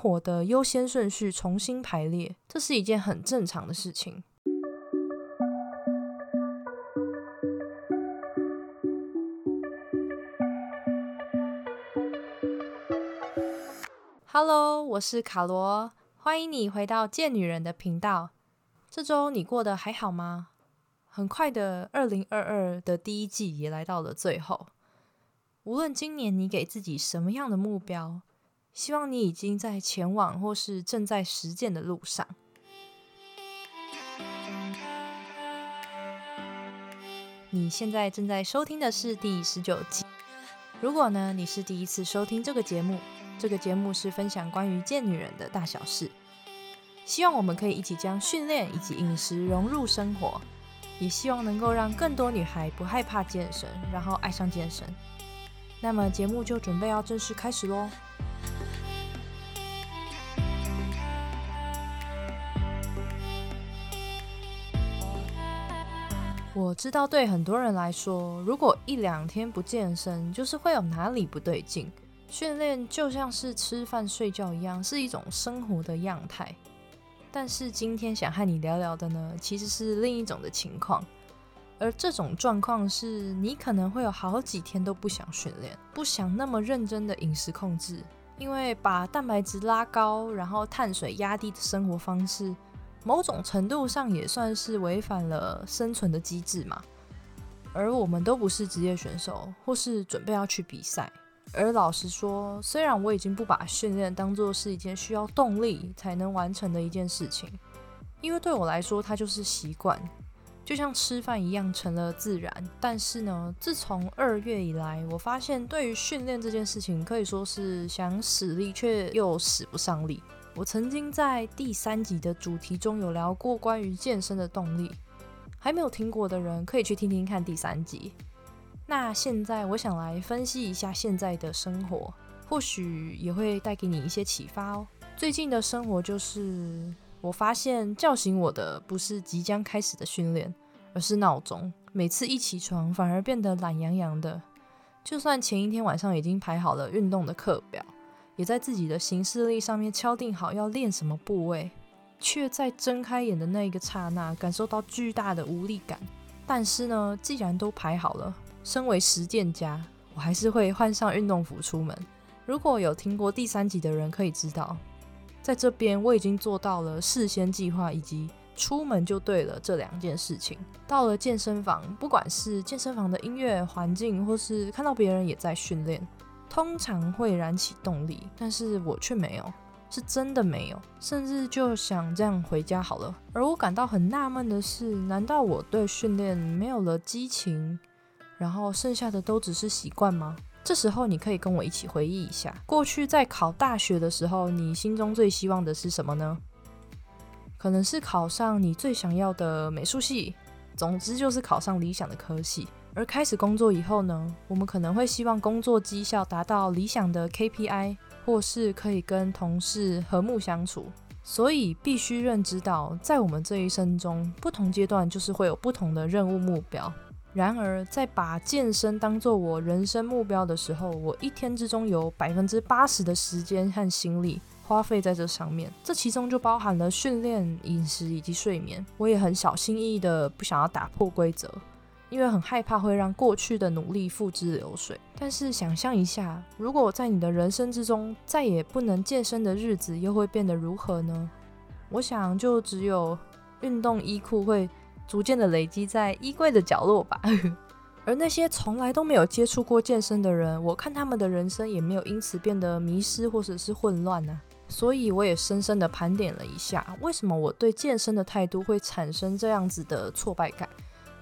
活的优先顺序重新排列，这是一件很正常的事情。Hello，我是卡罗，欢迎你回到贱女人的频道。这周你过得还好吗？很快的，二零二二的第一季也来到了最后。无论今年你给自己什么样的目标，希望你已经在前往或是正在实践的路上。你现在正在收听的是第十九集。如果呢你是第一次收听这个节目，这个节目是分享关于见女人的大小事，希望我们可以一起将训练以及饮食融入生活，也希望能够让更多女孩不害怕健身，然后爱上健身。那么节目就准备要正式开始喽。我知道，对很多人来说，如果一两天不健身，就是会有哪里不对劲。训练就像是吃饭睡觉一样，是一种生活的样态。但是今天想和你聊聊的呢，其实是另一种的情况。而这种状况是你可能会有好几天都不想训练，不想那么认真的饮食控制，因为把蛋白质拉高，然后碳水压低的生活方式，某种程度上也算是违反了生存的机制嘛。而我们都不是职业选手，或是准备要去比赛。而老实说，虽然我已经不把训练当做是一件需要动力才能完成的一件事情，因为对我来说，它就是习惯。就像吃饭一样成了自然，但是呢，自从二月以来，我发现对于训练这件事情可以说是想使力却又使不上力。我曾经在第三集的主题中有聊过关于健身的动力，还没有听过的人可以去听听看第三集。那现在我想来分析一下现在的生活，或许也会带给你一些启发哦。最近的生活就是。我发现叫醒我的不是即将开始的训练，而是闹钟。每次一起床，反而变得懒洋洋的。就算前一天晚上已经排好了运动的课表，也在自己的行事历上面敲定好要练什么部位，却在睁开眼的那一个刹那，感受到巨大的无力感。但是呢，既然都排好了，身为实践家，我还是会换上运动服出门。如果有听过第三集的人，可以知道。在这边，我已经做到了事先计划以及出门就对了这两件事情。到了健身房，不管是健身房的音乐环境，或是看到别人也在训练，通常会燃起动力，但是我却没有，是真的没有，甚至就想这样回家好了。而我感到很纳闷的是，难道我对训练没有了激情，然后剩下的都只是习惯吗？这时候，你可以跟我一起回忆一下，过去在考大学的时候，你心中最希望的是什么呢？可能是考上你最想要的美术系，总之就是考上理想的科系。而开始工作以后呢，我们可能会希望工作绩效达到理想的 KPI，或是可以跟同事和睦相处。所以必须认知到，在我们这一生中，不同阶段就是会有不同的任务目标。然而，在把健身当做我人生目标的时候，我一天之中有百分之八十的时间和心力花费在这上面。这其中就包含了训练、饮食以及睡眠。我也很小心翼翼的不想要打破规则，因为很害怕会让过去的努力付之流水。但是想象一下，如果在你的人生之中再也不能健身的日子，又会变得如何呢？我想，就只有运动衣裤会。逐渐的累积在衣柜的角落吧。而那些从来都没有接触过健身的人，我看他们的人生也没有因此变得迷失或者是混乱呢。所以我也深深的盘点了一下，为什么我对健身的态度会产生这样子的挫败感。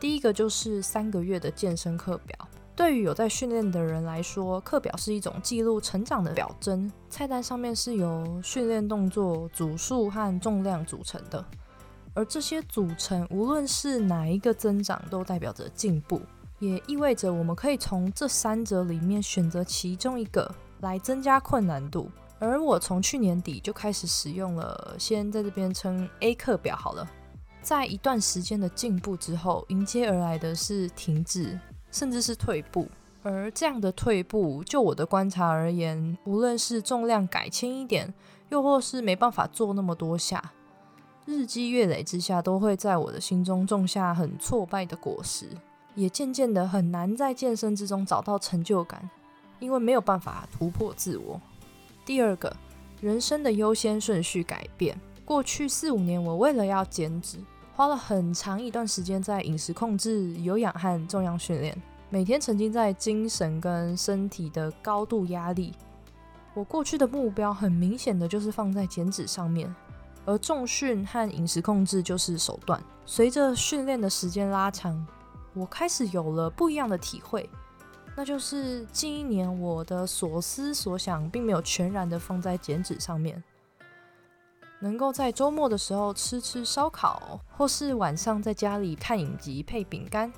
第一个就是三个月的健身课表，对于有在训练的人来说，课表是一种记录成长的表征。菜单上面是由训练动作、组数和重量组成的。而这些组成，无论是哪一个增长，都代表着进步，也意味着我们可以从这三者里面选择其中一个来增加困难度。而我从去年底就开始使用了，先在这边称 A 课表好了。在一段时间的进步之后，迎接而来的是停滞，甚至是退步。而这样的退步，就我的观察而言，无论是重量改轻一点。又或是没办法做那么多下。日积月累之下，都会在我的心中种下很挫败的果实，也渐渐的很难在健身之中找到成就感，因为没有办法突破自我。第二个，人生的优先顺序改变。过去四五年，我为了要减脂，花了很长一段时间在饮食控制、有氧和重量训练，每天沉浸在精神跟身体的高度压力。我过去的目标很明显的就是放在减脂上面。而重训和饮食控制就是手段。随着训练的时间拉长，我开始有了不一样的体会，那就是近一年我的所思所想并没有全然的放在减脂上面。能够在周末的时候吃吃烧烤，或是晚上在家里看影集配饼干，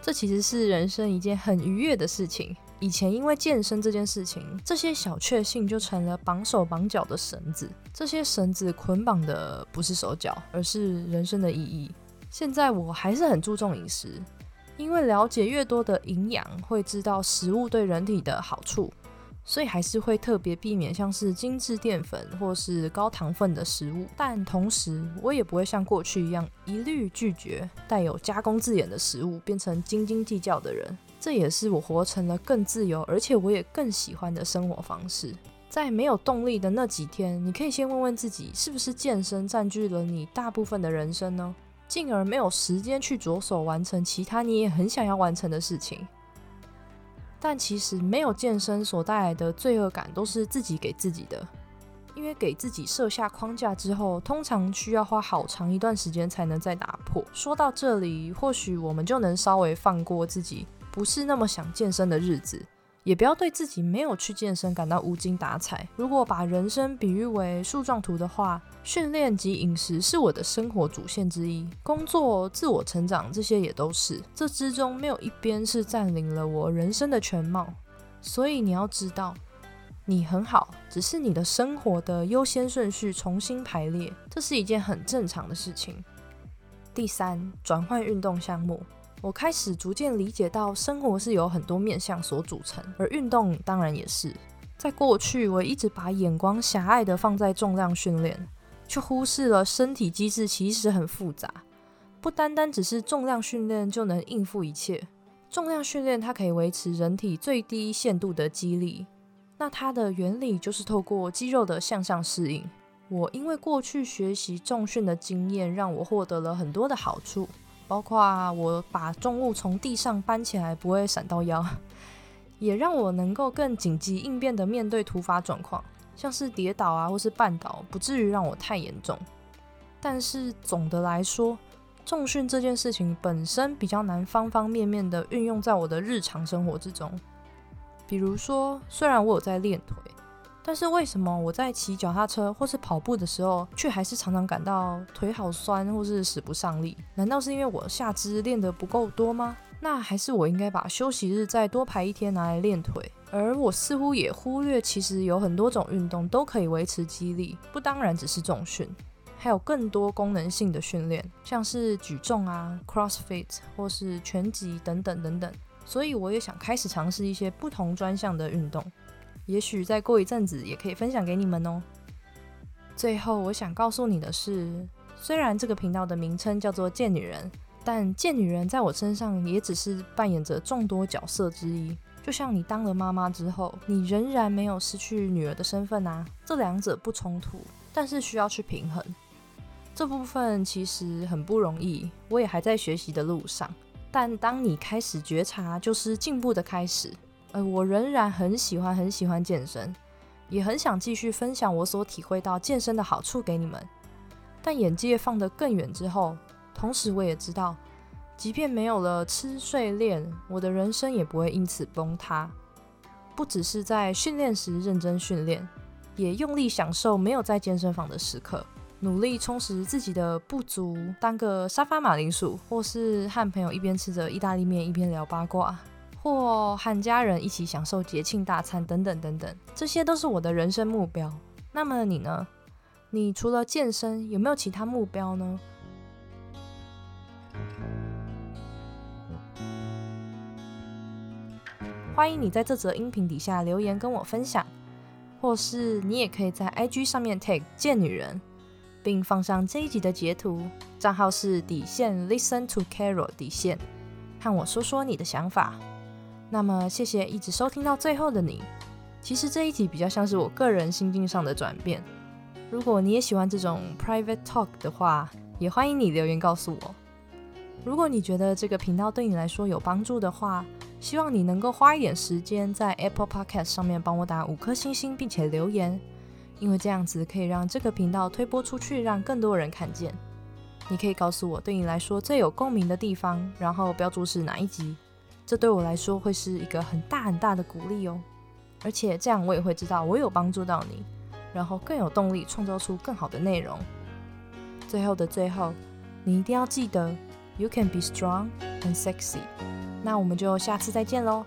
这其实是人生一件很愉悦的事情。以前因为健身这件事情，这些小确幸就成了绑手绑脚的绳子。这些绳子捆绑的不是手脚，而是人生的意义。现在我还是很注重饮食，因为了解越多的营养，会知道食物对人体的好处，所以还是会特别避免像是精致淀粉或是高糖分的食物。但同时，我也不会像过去一样一律拒绝带有加工字眼的食物，变成斤斤计较的人。这也是我活成了更自由，而且我也更喜欢的生活方式。在没有动力的那几天，你可以先问问自己，是不是健身占据了你大部分的人生呢？进而没有时间去着手完成其他你也很想要完成的事情。但其实没有健身所带来的罪恶感，都是自己给自己的，因为给自己设下框架之后，通常需要花好长一段时间才能再打破。说到这里，或许我们就能稍微放过自己。不是那么想健身的日子，也不要对自己没有去健身感到无精打采。如果把人生比喻为树状图的话，训练及饮食是我的生活主线之一，工作、自我成长这些也都是。这之中没有一边是占领了我人生的全貌。所以你要知道，你很好，只是你的生活的优先顺序重新排列，这是一件很正常的事情。第三，转换运动项目。我开始逐渐理解到，生活是由很多面向所组成，而运动当然也是。在过去，我一直把眼光狭隘的放在重量训练，却忽视了身体机制其实很复杂，不单单只是重量训练就能应付一切。重量训练它可以维持人体最低限度的肌力，那它的原理就是透过肌肉的向上适应。我因为过去学习重训的经验，让我获得了很多的好处。包括我把重物从地上搬起来不会闪到腰，也让我能够更紧急应变的面对突发状况，像是跌倒啊或是绊倒，不至于让我太严重。但是总的来说，重训这件事情本身比较难方方面面的运用在我的日常生活之中。比如说，虽然我有在练腿。但是为什么我在骑脚踏车或是跑步的时候，却还是常常感到腿好酸或是使不上力？难道是因为我下肢练得不够多吗？那还是我应该把休息日再多排一天拿来练腿？而我似乎也忽略，其实有很多种运动都可以维持肌力，不当然只是重训，还有更多功能性的训练，像是举重啊、CrossFit 或是拳击等等等等。所以我也想开始尝试一些不同专项的运动。也许再过一阵子也可以分享给你们哦。最后，我想告诉你的是，虽然这个频道的名称叫做“贱女人”，但贱女人在我身上也只是扮演着众多角色之一。就像你当了妈妈之后，你仍然没有失去女儿的身份啊。这两者不冲突，但是需要去平衡。这部分其实很不容易，我也还在学习的路上。但当你开始觉察，就是进步的开始。呃，我仍然很喜欢很喜欢健身，也很想继续分享我所体会到健身的好处给你们。但眼界放得更远之后，同时我也知道，即便没有了吃睡练，我的人生也不会因此崩塌。不只是在训练时认真训练，也用力享受没有在健身房的时刻，努力充实自己的不足，当个沙发马铃薯，或是和朋友一边吃着意大利面一边聊八卦。或和家人一起享受节庆大餐等等等等，这些都是我的人生目标。那么你呢？你除了健身，有没有其他目标呢？欢迎你在这则音频底下留言跟我分享。或是你也可以在 IG 上面 tag 贱女人，并放上这一集的截图，账号是底线 Listen to Carol 底线，和我说说你的想法。那么谢谢一直收听到最后的你。其实这一集比较像是我个人心境上的转变。如果你也喜欢这种 private talk 的话，也欢迎你留言告诉我。如果你觉得这个频道对你来说有帮助的话，希望你能够花一点时间在 Apple Podcast 上面帮我打五颗星星，并且留言，因为这样子可以让这个频道推播出去，让更多人看见。你可以告诉我对你来说最有共鸣的地方，然后标注是哪一集，这对我来说会是一个很大很大的鼓励哦。而且这样我也会知道我有帮助到你，然后更有动力创造出更好的内容。最后的最后，你一定要记得，You can be strong and sexy。那我们就下次再见喽。